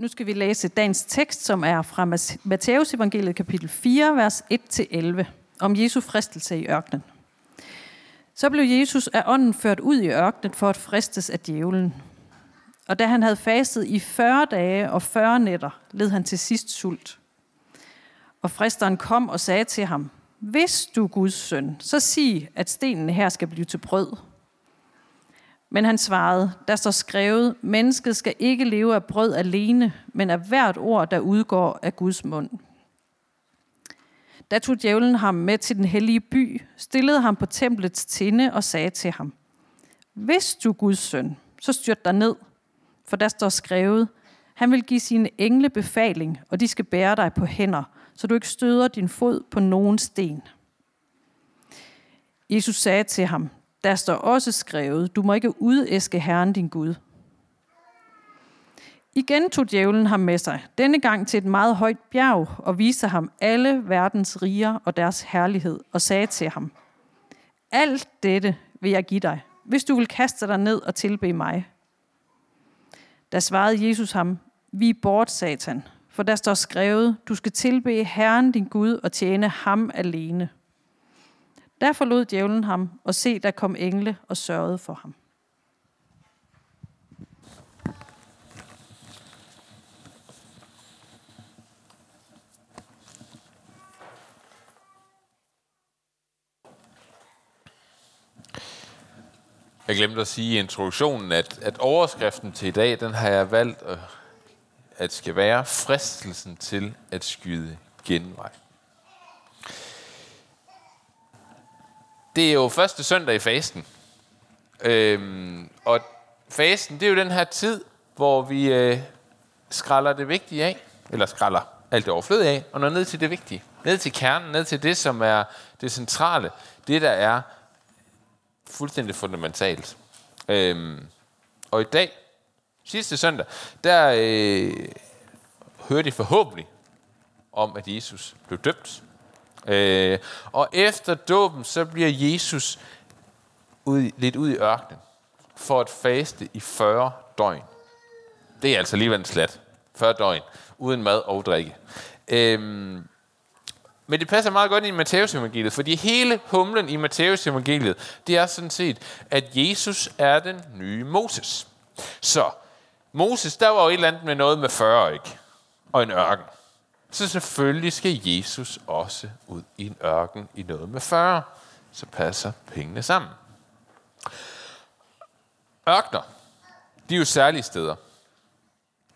Nu skal vi læse dagens tekst, som er fra Matteus evangeliet kapitel 4, vers 1-11, om Jesu fristelse i ørkenen. Så blev Jesus af ånden ført ud i ørkenen for at fristes af djævlen. Og da han havde fastet i 40 dage og 40 nætter, led han til sidst sult. Og fristeren kom og sagde til ham, Hvis du er Guds søn, så sig, at stenen her skal blive til brød. Men han svarede, der står skrevet, mennesket skal ikke leve af brød alene, men af hvert ord, der udgår af Guds mund. Da tog djævlen ham med til den hellige by, stillede ham på templets tinde og sagde til ham, Hvis du er Guds søn, så styrt dig ned, for der står skrevet, han vil give sine engle befaling, og de skal bære dig på hænder, så du ikke støder din fod på nogen sten. Jesus sagde til ham, der står også skrevet, du må ikke udæske Herren din Gud. Igen tog djævlen ham med sig, denne gang til et meget højt bjerg, og viste ham alle verdens riger og deres herlighed, og sagde til ham, Alt dette vil jeg give dig, hvis du vil kaste dig ned og tilbe mig. Da svarede Jesus ham, Vi er bort, satan, for der står skrevet, du skal tilbe Herren din Gud og tjene ham alene. Der forlod djævlen ham, og se, der kom engle og sørgede for ham. Jeg glemte at sige i introduktionen, at, at overskriften til i dag, den har jeg valgt at, at skal være fristelsen til at skyde genvej. Det er jo første søndag i fasten. Øhm, og fasten, det er jo den her tid, hvor vi øh, skralder det vigtige af, eller skralder alt det overflødige af, og når ned til det vigtige. Ned til kernen, ned til det, som er det centrale. Det, der er fuldstændig fundamentalt. Øhm, og i dag, sidste søndag, der øh, hørte I forhåbentlig om, at Jesus blev døbt. Øh, og efter dåben, så bliver Jesus ud, lidt ud i ørkenen for at faste i 40 døgn. Det er altså alligevel en slat. 40 døgn, uden mad og drikke. Øhm, men det passer meget godt ind i Matteus evangeliet, fordi hele humlen i Matteus evangeliet, det er sådan set, at Jesus er den nye Moses. Så Moses, der var jo et eller andet med noget med 40, ikke? Og en ørken. Så selvfølgelig skal Jesus også ud i en ørken i noget med 40. Så passer pengene sammen. Ørkner, de er jo særlige steder.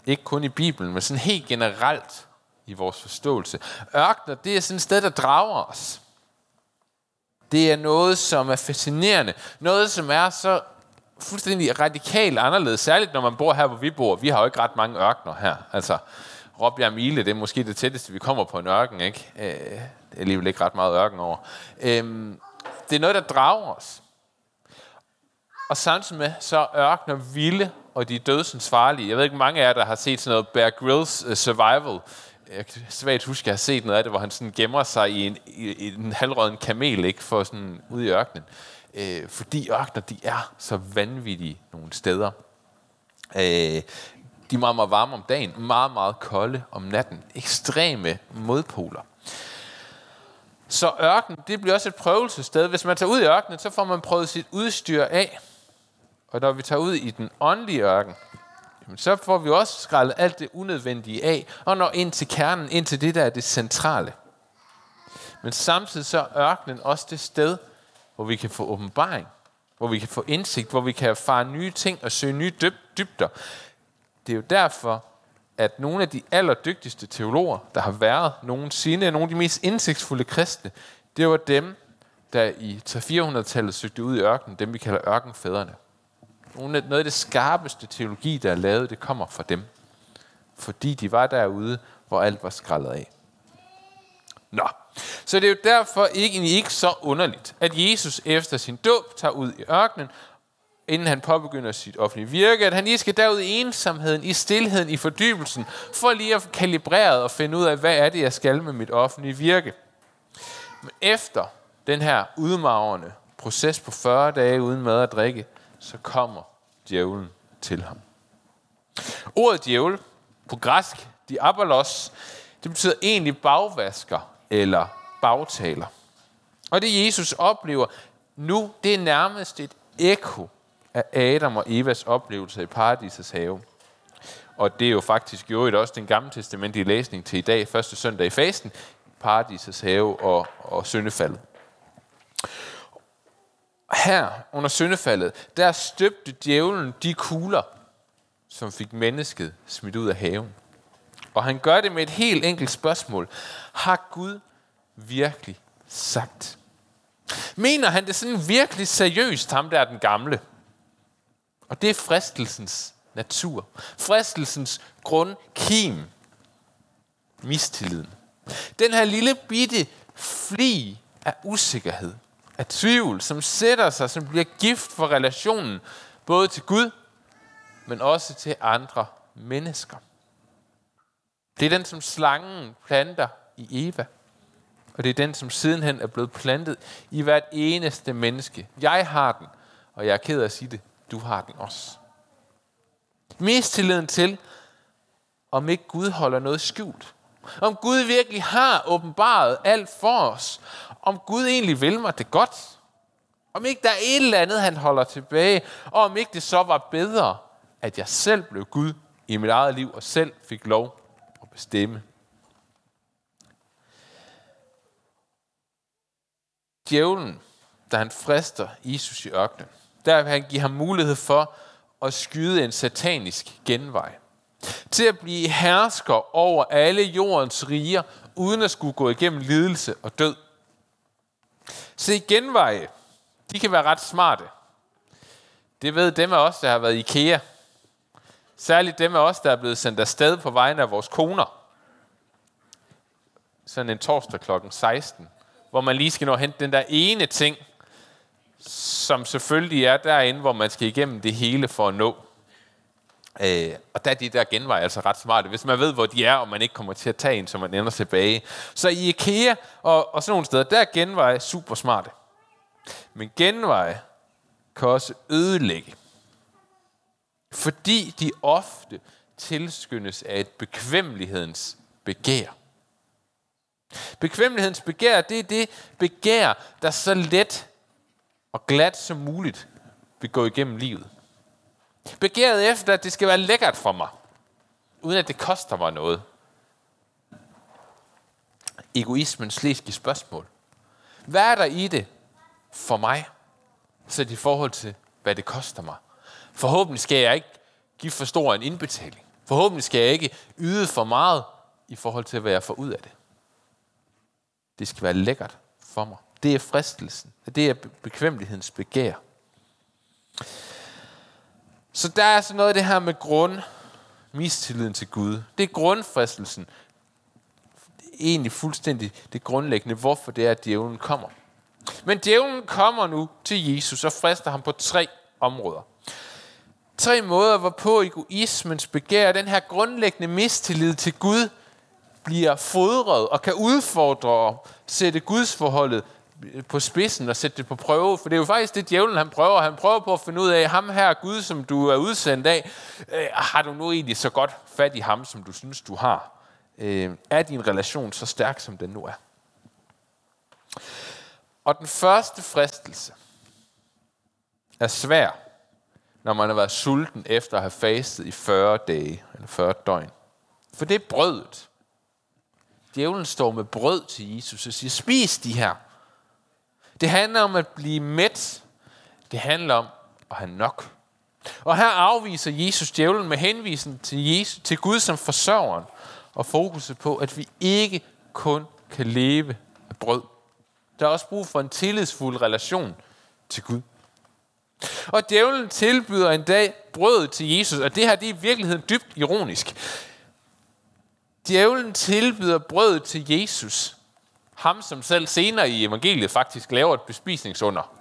Ikke kun i Bibelen, men sådan helt generelt i vores forståelse. Ørkner, det er sådan et sted, der drager os. Det er noget, som er fascinerende. Noget, som er så fuldstændig radikalt anderledes. Særligt når man bor her, hvor vi bor. Vi har jo ikke ret mange ørkner her. Altså, Råbjerg Mile, det er måske det tætteste, vi kommer på en ørken. Ikke? Øh, det er alligevel ikke ret meget ørken over. Øh, det er noget, der drager os. Og samtidig med, så ørkner vilde, og de er dødsens farlige. Jeg ved ikke, mange af jer, der har set sådan noget Bear Grylls uh, Survival jeg kan svagt huske, at jeg har set noget af det, hvor han sådan gemmer sig i en, i, i en halvrøden kamel, ikke, for sådan ude i ørkenen. Øh, fordi ørkner, de er så vanvittige nogle steder. Øh, de er meget, meget varme om dagen, meget, meget kolde om natten. Ekstreme modpoler. Så ørken, det bliver også et prøvelsested. Hvis man tager ud i ørkenen, så får man prøvet sit udstyr af. Og når vi tager ud i den åndelige ørken, så får vi også skrællet alt det unødvendige af, og når ind til kernen, ind til det, der er det centrale. Men samtidig så er ørkenen også det sted, hvor vi kan få åbenbaring, hvor vi kan få indsigt, hvor vi kan erfare nye ting og søge nye dybder. Det er jo derfor, at nogle af de allerdygtigste teologer, der har været nogensinde, nogle af de mest indsigtsfulde kristne, det var dem, der i 300-400-tallet søgte ud i ørkenen, dem vi kalder ørkenfædrene. Noget af det skarpeste teologi, der er lavet, det kommer fra dem. Fordi de var derude, hvor alt var skrællet af. Nå, så det er jo derfor ikke, ikke så underligt, at Jesus efter sin dåb tager ud i ørkenen, inden han påbegynder sit offentlige virke, at han lige skal derud i ensomheden, i stillheden, i fordybelsen, for lige at kalibrere og finde ud af, hvad er det, jeg skal med mit offentlige virke. Men efter den her udmagrende proces på 40 dage uden mad og drikke, så kommer djævlen til ham. Ordet djævel, På græsk, diabolos, det betyder egentlig bagvasker eller bagtaler. Og det Jesus oplever nu, det er nærmest et ekko af Adam og Evas oplevelse i paradisets have. Og det er jo faktisk jo også den gamle testamentlige læsning til i dag, første søndag i fasten, paradisets have og, og syndefaldet. Her under syndefaldet, der støbte djævlen de kugler, som fik mennesket smidt ud af haven. Og han gør det med et helt enkelt spørgsmål. Har Gud virkelig sagt? Mener han det sådan virkelig seriøst, ham der den gamle? Og det er fristelsens natur. Fristelsens grundkim. Mistilliden. Den her lille bitte fli af usikkerhed, af tvivl, som sætter sig, som bliver gift for relationen, både til Gud, men også til andre mennesker. Det er den, som slangen planter i Eva. Og det er den, som sidenhen er blevet plantet i hvert eneste menneske. Jeg har den, og jeg er ked af at sige det, du har den også. Mistilliden til, om ikke Gud holder noget skjult. Om Gud virkelig har åbenbaret alt for os. Om Gud egentlig vil mig det godt. Om ikke der er et eller andet, han holder tilbage. Og om ikke det så var bedre, at jeg selv blev Gud i mit eget liv og selv fik lov at bestemme. Djævlen, da han frister Jesus i ørkenen, der vil han give ham mulighed for at skyde en satanisk genvej. Til at blive hersker over alle jordens riger, uden at skulle gå igennem lidelse og død. Se, genveje, de kan være ret smarte. Det ved dem af os, der har været i IKEA. Særligt dem af os, der er blevet sendt afsted på vegne af vores koner. Sådan en torsdag klokken 16, hvor man lige skal nå at hente den der ene ting, som selvfølgelig er derinde, hvor man skal igennem det hele for at nå. Øh, og der er de der genveje altså ret smarte. Hvis man ved, hvor de er, og man ikke kommer til at tage en, så man ender tilbage. Så i IKEA og, og sådan nogle steder, der er genveje super smarte. Men genveje kan også ødelægge. Fordi de ofte tilskyndes af et bekvemmelighedens begær. Bekvemmelighedens begær, det er det begær, der så let og glat som muligt vil gå igennem livet. Begæret efter, at det skal være lækkert for mig, uden at det koster mig noget. Egoismens slæske spørgsmål. Hvad er der i det for mig, så i forhold til, hvad det koster mig? Forhåbentlig skal jeg ikke give for stor en indbetaling. Forhåbentlig skal jeg ikke yde for meget i forhold til, hvad jeg får ud af det. Det skal være lækkert for mig. Det er fristelsen. Det er bekvemmelighedens begær. Så der er så noget af det her med grund, mistilliden til Gud. Det er grundfristelsen. Det er egentlig fuldstændig det grundlæggende, hvorfor det er, at djævlen kommer. Men djævlen kommer nu til Jesus og frister ham på tre områder. Tre måder, hvorpå egoismens begær, den her grundlæggende mistillid til Gud, bliver fodret og kan udfordre og sætte Guds forholdet på spidsen og sætte det på prøve. For det er jo faktisk det, djævlen han prøver. Han prøver på at finde ud af, ham her Gud, som du er udsendt af, øh, har du nu egentlig så godt fat i ham, som du synes, du har? Øh, er din relation så stærk, som den nu er? Og den første fristelse er svær, når man har været sulten efter at have fastet i 40 dage, eller 40 døgn. For det er brødet. Djævlen står med brød til Jesus og siger, spis de her. Det handler om at blive mæt. Det handler om at have nok. Og her afviser Jesus djævlen med henvisen til, Jesus, til Gud som forsørgeren og fokuset på, at vi ikke kun kan leve af brød. Der er også brug for en tillidsfuld relation til Gud. Og djævlen tilbyder en dag brød til Jesus, og det her det er i virkeligheden dybt ironisk. Djævlen tilbyder brød til Jesus, ham som selv senere i evangeliet faktisk laver et bespisningsunder.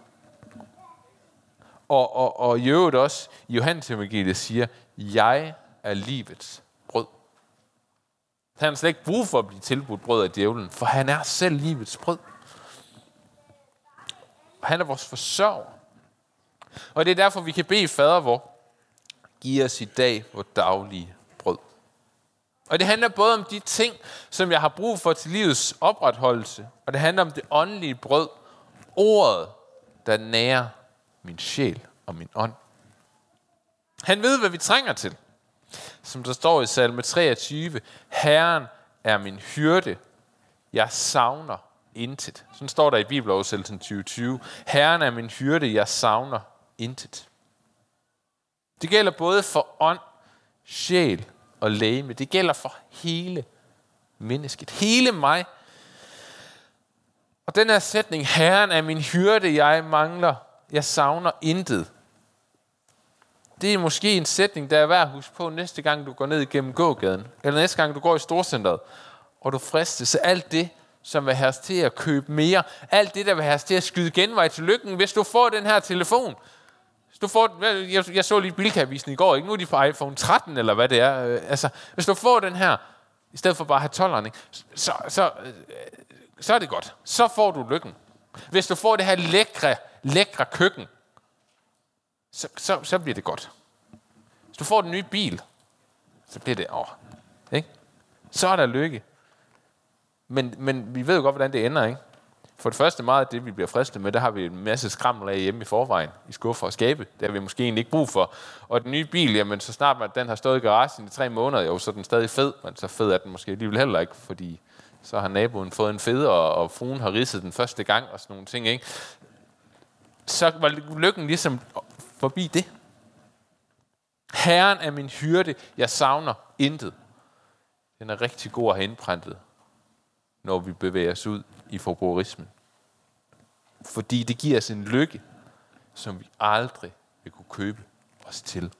Og, og, og i øvrigt også i Johannes evangeliet siger, jeg er livets brød. Han har slet ikke brug for at blive tilbudt brød af djævlen, for han er selv livets brød. Han er vores forsørger. Og det er derfor, vi kan bede fader vor, giv os i dag vores daglige. Og det handler både om de ting, som jeg har brug for til livets opretholdelse, og det handler om det åndelige brød, ordet, der nærer min sjæl og min ånd. Han ved, hvad vi trænger til. Som der står i salme 23, Herren er min hyrde, jeg savner intet. Sådan står der i Bibeloversættelsen 2020. Herren er min hyrde, jeg savner intet. Det gælder både for ånd, sjæl og læme. Det gælder for hele mennesket. Hele mig. Og den her sætning, Herren er min hyrde, jeg mangler, jeg savner intet. Det er måske en sætning, der er værd at huske på næste gang, du går ned igennem gågaden. Eller næste gang, du går i storcenteret. Og du fristes så alt det, som vil have os til at købe mere. Alt det, der vil have os til at skyde genvej til lykken. Hvis du får den her telefon, du får, jeg, jeg så lige bilkavisen i går, ikke? nu er de på iPhone 13, eller hvad det er. Øh, altså, hvis du får den her, i stedet for bare at have 12'eren, så, så, øh, så er det godt. Så får du lykken. Hvis du får det her lækre, lækre køkken, så, så, så bliver det godt. Hvis du får den nye bil, så bliver det, åh, ikke? Så er der lykke. Men, men vi ved jo godt, hvordan det ender, ikke? For det første meget af det, vi bliver fristet med, der har vi en masse skrammel af hjemme i forvejen, i skuffer og skabe. Det har vi måske egentlig ikke brug for. Og den nye bil, jamen så snart man, den har stået i garagen i tre måneder, jo, så er den stadig fed, men så fed er den måske alligevel heller ikke, fordi så har naboen fået en fed, og, og fruen har ridset den første gang, og sådan nogle ting, ikke? Så var lykken ligesom forbi det. Herren er min hyrde, jeg savner intet. Den er rigtig god at have indprintet når vi bevæger os ud i forbrugerismen. Fordi det giver os en lykke, som vi aldrig vil kunne købe os til.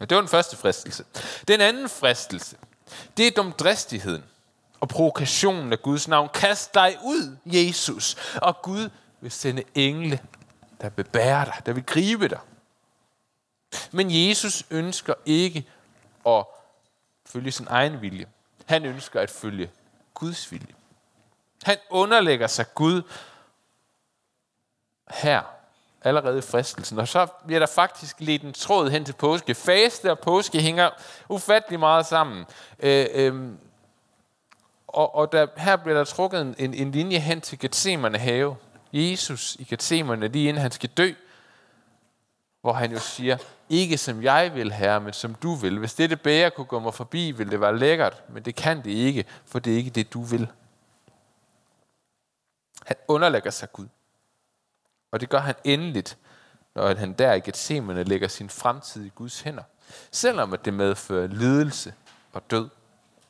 Og det var den første fristelse. Den anden fristelse, det er dumdristigheden og provokationen af Guds navn. Kast dig ud, Jesus, og Gud vil sende engle, der vil bære dig, der vil gribe dig. Men Jesus ønsker ikke at følge sin egen vilje. Han ønsker at følge Guds vilje. Han underlægger sig Gud her, allerede i fristelsen. Og så bliver der faktisk lidt en tråd hen til påske. Faste og påske hænger ufattelig meget sammen. Øh, øh, og og der, her bliver der trukket en, en, en linje hen til Gethsemane have. Jesus i Gethsemane, lige inden han skal dø, hvor han jo siger, ikke som jeg vil, herre, men som du vil. Hvis dette bære kunne gå mig forbi, ville det være lækkert, men det kan det ikke, for det er ikke det, du vil. Han underlægger sig Gud. Og det gør han endeligt, når han der i Gethsemane lægger sin fremtid i Guds hænder. Selvom at det medfører lidelse og død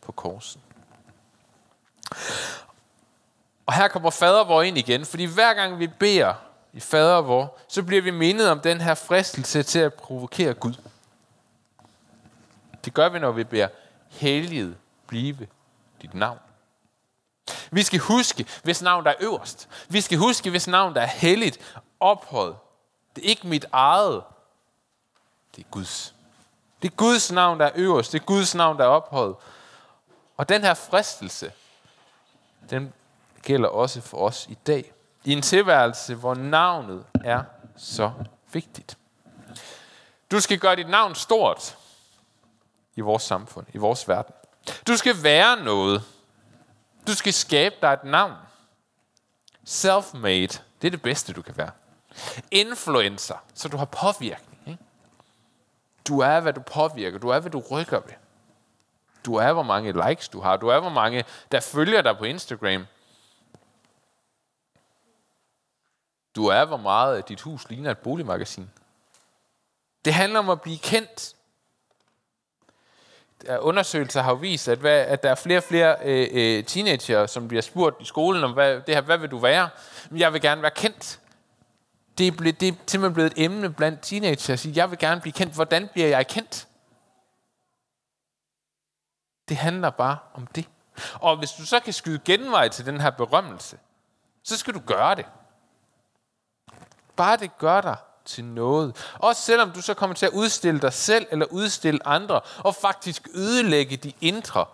på korsen. Og her kommer fader vor ind igen, fordi hver gang vi beder i fader vor, så bliver vi mindet om den her fristelse til at provokere Gud. Det gør vi, når vi beder helliget blive dit navn. Vi skal huske, hvis navn der er øverst. Vi skal huske, hvis navn der er helligt, ophøjet. Det er ikke mit eget. Det er Guds. Det er Guds navn, der er øverst. Det er Guds navn, der er ophøjet. Og den her fristelse, den gælder også for os i dag i en tilværelse, hvor navnet er så vigtigt. Du skal gøre dit navn stort i vores samfund, i vores verden. Du skal være noget. Du skal skabe dig et navn. Self-made, det er det bedste, du kan være. Influencer, så du har påvirkning. Ikke? Du er, hvad du påvirker. Du er, hvad du rykker ved. Du er, hvor mange likes du har. Du er, hvor mange, der følger dig på Instagram. Du er, hvor meget dit hus ligner et boligmagasin. Det handler om at blive kendt. Undersøgelser har jo vist, at, hvad, at der er flere og flere øh, øh, teenager, som bliver spurgt i skolen om, hvad, det her, hvad vil du være? Jeg vil gerne være kendt. Det er, ble, det er simpelthen blevet et emne blandt teenager at sige, jeg vil gerne blive kendt. Hvordan bliver jeg kendt? Det handler bare om det. Og hvis du så kan skyde genvej til den her berømmelse, så skal du gøre det. Bare det gør dig til noget. Også selvom du så kommer til at udstille dig selv eller udstille andre, og faktisk ødelægge de indre,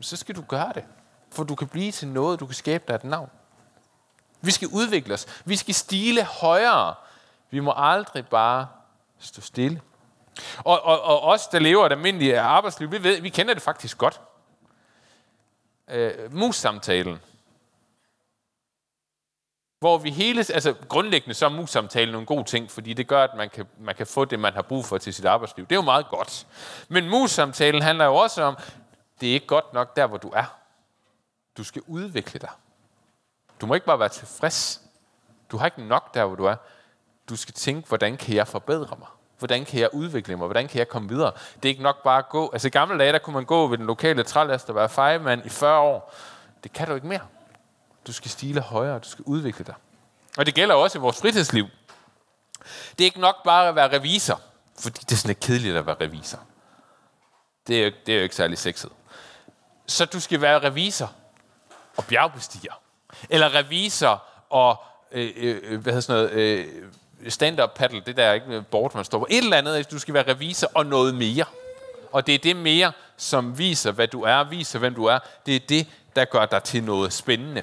så skal du gøre det. For du kan blive til noget, du kan skabe dig et navn. Vi skal udvikle os. Vi skal stile højere. Vi må aldrig bare stå stille. Og, og, og os, der lever et almindeligt arbejdsliv, vi, ved, vi kender det faktisk godt. Øh, mus-samtalen. Hvor vi hele, altså grundlæggende så er mus-samtalen en god ting, fordi det gør, at man kan, man kan få det, man har brug for til sit arbejdsliv. Det er jo meget godt. Men mus-samtalen handler jo også om, det er ikke godt nok der, hvor du er. Du skal udvikle dig. Du må ikke bare være tilfreds. Du har ikke nok der, hvor du er. Du skal tænke, hvordan kan jeg forbedre mig? Hvordan kan jeg udvikle mig? Hvordan kan jeg komme videre? Det er ikke nok bare at gå. Altså i gamle dage, der kunne man gå ved den lokale trælast og være fejemand i 40 år. Det kan du ikke mere. Du skal stile højere, du skal udvikle dig. Og det gælder også i vores fritidsliv. Det er ikke nok bare at være revisor, fordi det er sådan lidt kedeligt at være revisor. Det er jo, det er jo ikke særlig sexet. Så du skal være revisor og bjergbestiger. Eller revisor og øh, øh, øh hvad hedder sådan noget, øh, stand-up paddle, det der er ikke bort, man står på. Et eller andet, du skal være revisor og noget mere. Og det er det mere, som viser, hvad du er, viser, hvem du er. Det er det, der gør dig til noget spændende.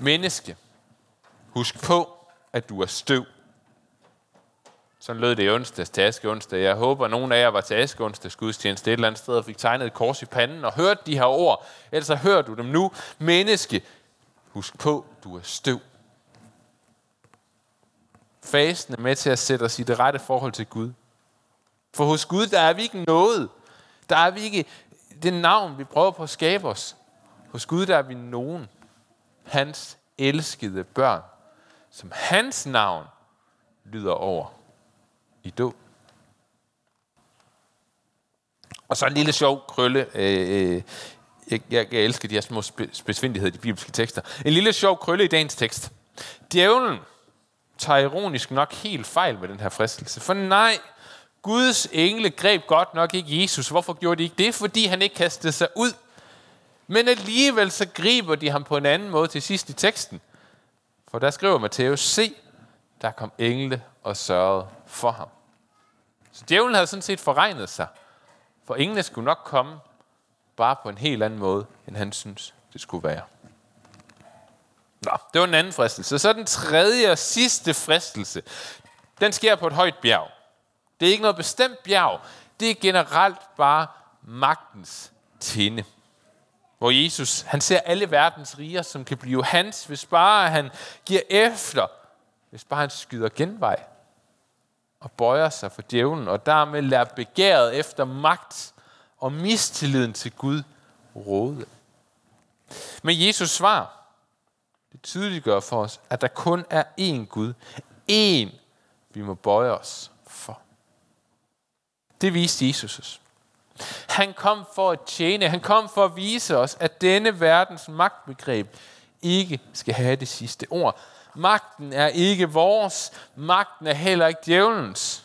Menneske, husk på, at du er støv. Sådan lød det i onsdags til Aske onsdag. Jeg håber, at nogen af jer var til Aske onsdags gudstjeneste et eller andet sted og fik tegnet et kors i panden og hørte de her ord. Ellers så hører du dem nu. Menneske, husk på, du er støv. Fasen er med til at sætte os i det rette forhold til Gud. For hos Gud, der er vi ikke noget. Der er vi ikke det navn, vi prøver på at skabe os. Hos Gud, der er vi nogen. Hans elskede børn, som hans navn lyder over i dåb. Og så en lille sjov krølle. Øh, øh, jeg, jeg, jeg elsker de her små besvindeligheder i de bibelske tekster. En lille sjov krølle i dagens tekst. Djævlen tager ironisk nok helt fejl med den her fristelse. For nej, Guds engle greb godt nok ikke Jesus. Hvorfor gjorde de ikke det? Fordi han ikke kastede sig ud. Men alligevel så griber de ham på en anden måde til sidst i teksten. For der skriver Matthæus, se, der kom engle og sørgede for ham. Så djævlen havde sådan set forregnet sig. For englene skulle nok komme bare på en helt anden måde, end han synes, det skulle være. Nå, det var den anden fristelse. Så den tredje og sidste fristelse, den sker på et højt bjerg. Det er ikke noget bestemt bjerg. Det er generelt bare magtens tinde. Hvor Jesus, han ser alle verdens riger, som kan blive hans, hvis bare han giver efter, hvis bare han skyder genvej og bøjer sig for djævlen, og dermed lader begæret efter magt og mistilliden til Gud råde. Men Jesus svar, det tydeliggør for os, at der kun er én Gud. Én, vi må bøje os for. Det viste Jesus os. Han kom for at tjene. Han kom for at vise os, at denne verdens magtbegreb ikke skal have det sidste ord. Magten er ikke vores. Magten er heller ikke djævelens.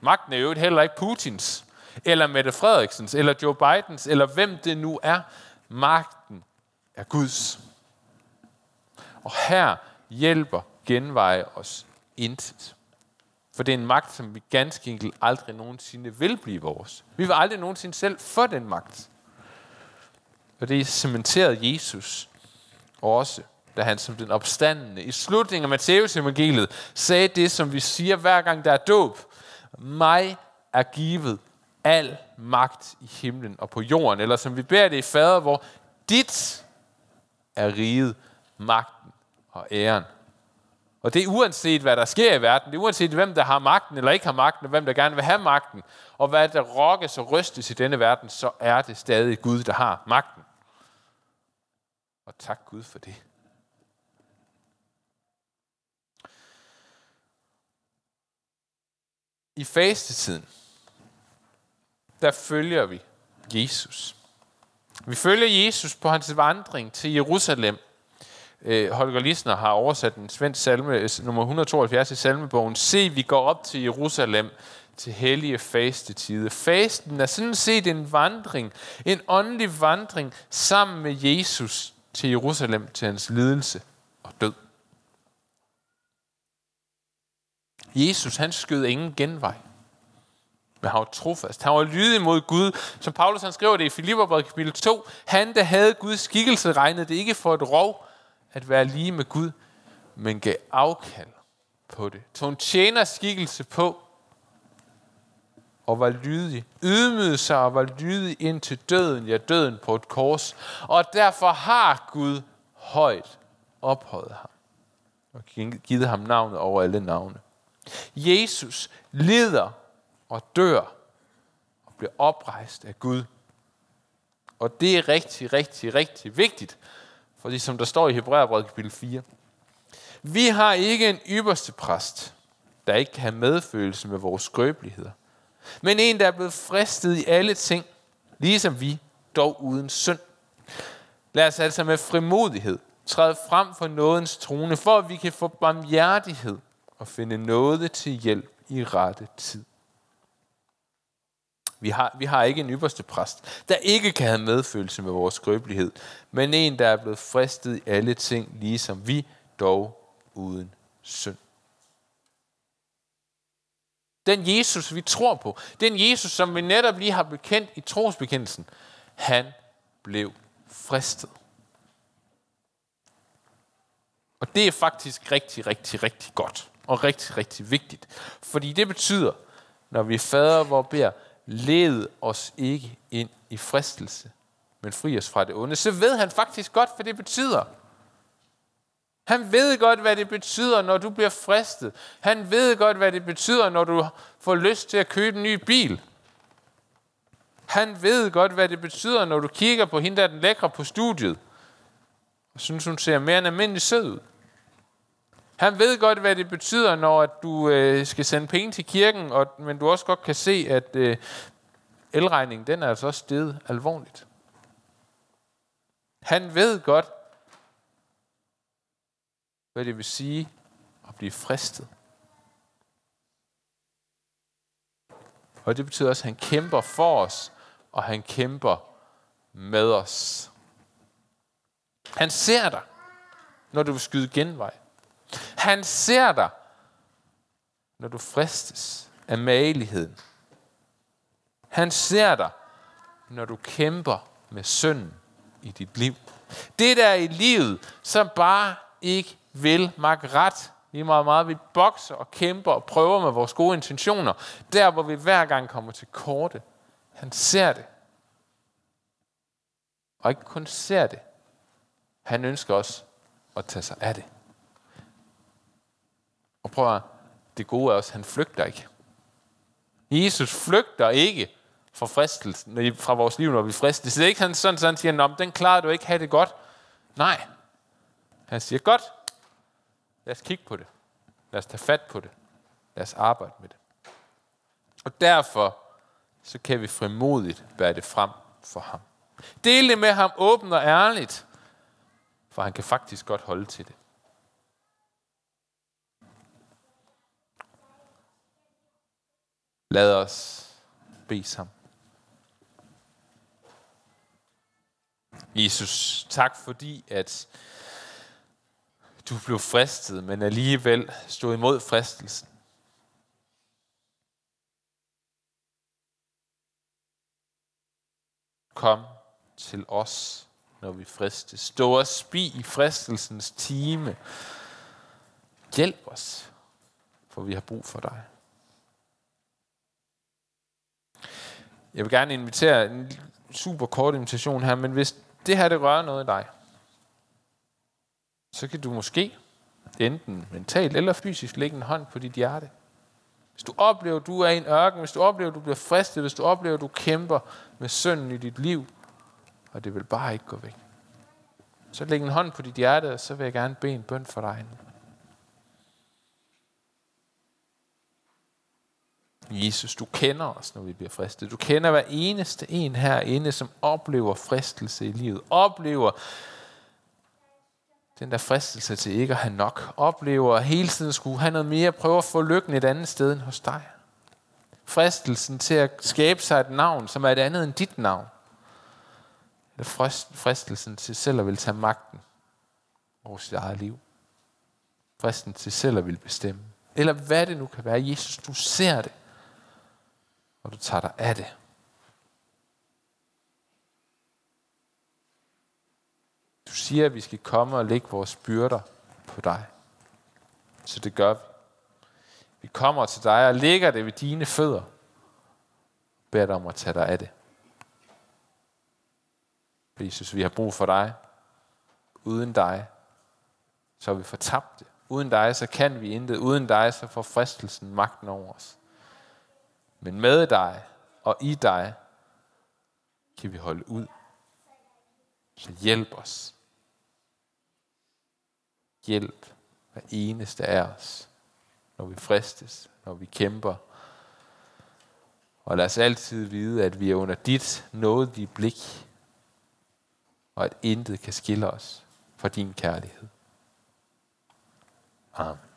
Magten er jo heller ikke Putins, eller Mette Frederiksens, eller Joe Bidens, eller hvem det nu er. Magten er Guds. Og her hjælper genveje os intet. For det er en magt, som vi ganske enkelt aldrig nogensinde vil blive vores. Vi vil aldrig nogensinde selv få den magt. Og det cementerede Jesus også, da han som den opstandende i slutningen af Matteus evangeliet sagde det, som vi siger hver gang der er dåb. Mig er givet al magt i himlen og på jorden. Eller som vi beder det i fader, hvor dit er riget, magten og æren og det er uanset, hvad der sker i verden. Det er uanset, hvem der har magten eller ikke har magten, og hvem der gerne vil have magten. Og hvad der rokkes og rystes i denne verden, så er det stadig Gud, der har magten. Og tak Gud for det. I fastetiden, der følger vi Jesus. Vi følger Jesus på hans vandring til Jerusalem øh, Holger Lisner har oversat en svensk salme, nummer 172 i salmebogen. Se, vi går op til Jerusalem til hellige fastetide. Fasten er sådan set en vandring, en åndelig vandring sammen med Jesus til Jerusalem, til hans lidelse og død. Jesus, han skød ingen genvej. Men han var trofast. Han var lydig mod Gud. Som Paulus han skriver det i Filipperbrevet kapitel 2. Han, der havde Guds skikkelse, regnede det ikke for et rov, at være lige med Gud, men gav afkald på det. Tog en tjenerskikkelse på og var lydig. Ydmygede sig og var lydig ind til døden, ja døden på et kors. Og derfor har Gud højt ophøjet ham og givet ham navnet over alle navne. Jesus lider og dør og bliver oprejst af Gud. Og det er rigtig, rigtig, rigtig vigtigt, fordi som der står i Hebræerbrevet kapitel 4, vi har ikke en ypperste præst, der ikke kan have medfølelse med vores skrøbeligheder, men en, der er blevet fristet i alle ting, ligesom vi, dog uden synd. Lad os altså med frimodighed træde frem for nådens trone, for at vi kan få barmhjertighed og finde nåde til hjælp i rette tid. Vi har, vi har ikke en ypperste præst, der ikke kan have medfølelse med vores skrøbelighed, men en, der er blevet fristet i alle ting, ligesom vi, dog uden synd. Den Jesus, vi tror på, den Jesus, som vi netop lige har bekendt i trosbekendelsen, han blev fristet. Og det er faktisk rigtig, rigtig, rigtig godt. Og rigtig, rigtig vigtigt. Fordi det betyder, når vi fader hvor beder, led os ikke ind i fristelse, men fri os fra det onde, så ved han faktisk godt, hvad det betyder. Han ved godt, hvad det betyder, når du bliver fristet. Han ved godt, hvad det betyder, når du får lyst til at købe en ny bil. Han ved godt, hvad det betyder, når du kigger på hende, der er den lækre på studiet, og synes, hun ser mere end almindelig sød ud. Han ved godt, hvad det betyder, når at du øh, skal sende penge til kirken, og, men du også godt kan se, at øh, elregningen den er altså også steget alvorligt. Han ved godt, hvad det vil sige at blive fristet. Og det betyder også, at han kæmper for os, og han kæmper med os. Han ser dig, når du vil skyde genvej. Han ser dig, når du fristes af mageligheden. Han ser dig, når du kæmper med synden i dit liv. Det der i livet, som bare ikke vil mig ret, lige meget meget vi bokser og kæmper og prøver med vores gode intentioner, der hvor vi hver gang kommer til korte. Han ser det. Og ikke kun ser det. Han ønsker også at tage sig af det. Og prøv at det gode er også, at han flygter ikke. Jesus flygter ikke fra fristelsen, fra vores liv, når vi fristes. Det er ikke sådan, sådan, sådan siger, den klarer du ikke, have det godt. Nej. Han siger, godt, lad os kigge på det. Lad os tage fat på det. Lad os arbejde med det. Og derfor så kan vi frimodigt bære det frem for ham. Del det med ham åbent og ærligt, for han kan faktisk godt holde til det. Lad os bede sammen. Jesus, tak fordi, at du blev fristet, men alligevel stod imod fristelsen. Kom til os, når vi fristes. Stå og spi i fristelsens time. Hjælp os, for vi har brug for dig. Jeg vil gerne invitere en super kort invitation her, men hvis det her det rører noget i dig, så kan du måske enten mentalt eller fysisk lægge en hånd på dit hjerte. Hvis du oplever, at du er i en ørken, hvis du oplever, at du bliver fristet, hvis du oplever, at du kæmper med synden i dit liv, og det vil bare ikke gå væk. Så læg en hånd på dit hjerte, og så vil jeg gerne bede en bøn for dig Jesus, du kender os, når vi bliver fristet. Du kender hver eneste en herinde, som oplever fristelse i livet. Oplever den der fristelse til ikke at have nok. Oplever at hele tiden skulle have noget mere. Prøve at få lykken et andet sted end hos dig. Fristelsen til at skabe sig et navn, som er et andet end dit navn. Eller fristelsen til selv at vil tage magten over sit eget liv. Fristen til selv at vil bestemme. Eller hvad det nu kan være. Jesus, du ser det og du tager dig af det. Du siger, at vi skal komme og lægge vores byrder på dig. Så det gør vi. Vi kommer til dig og lægger det ved dine fødder. Bær dig om at tage dig af det. Jesus, vi har brug for dig. Uden dig, så er vi fortabte. Uden dig, så kan vi intet. Uden dig, så får fristelsen magten over os. Men med dig og i dig, kan vi holde ud. Så hjælp os. Hjælp hver eneste af os, når vi fristes, når vi kæmper. Og lad os altid vide, at vi er under dit nådige blik, og at intet kan skille os fra din kærlighed. Amen.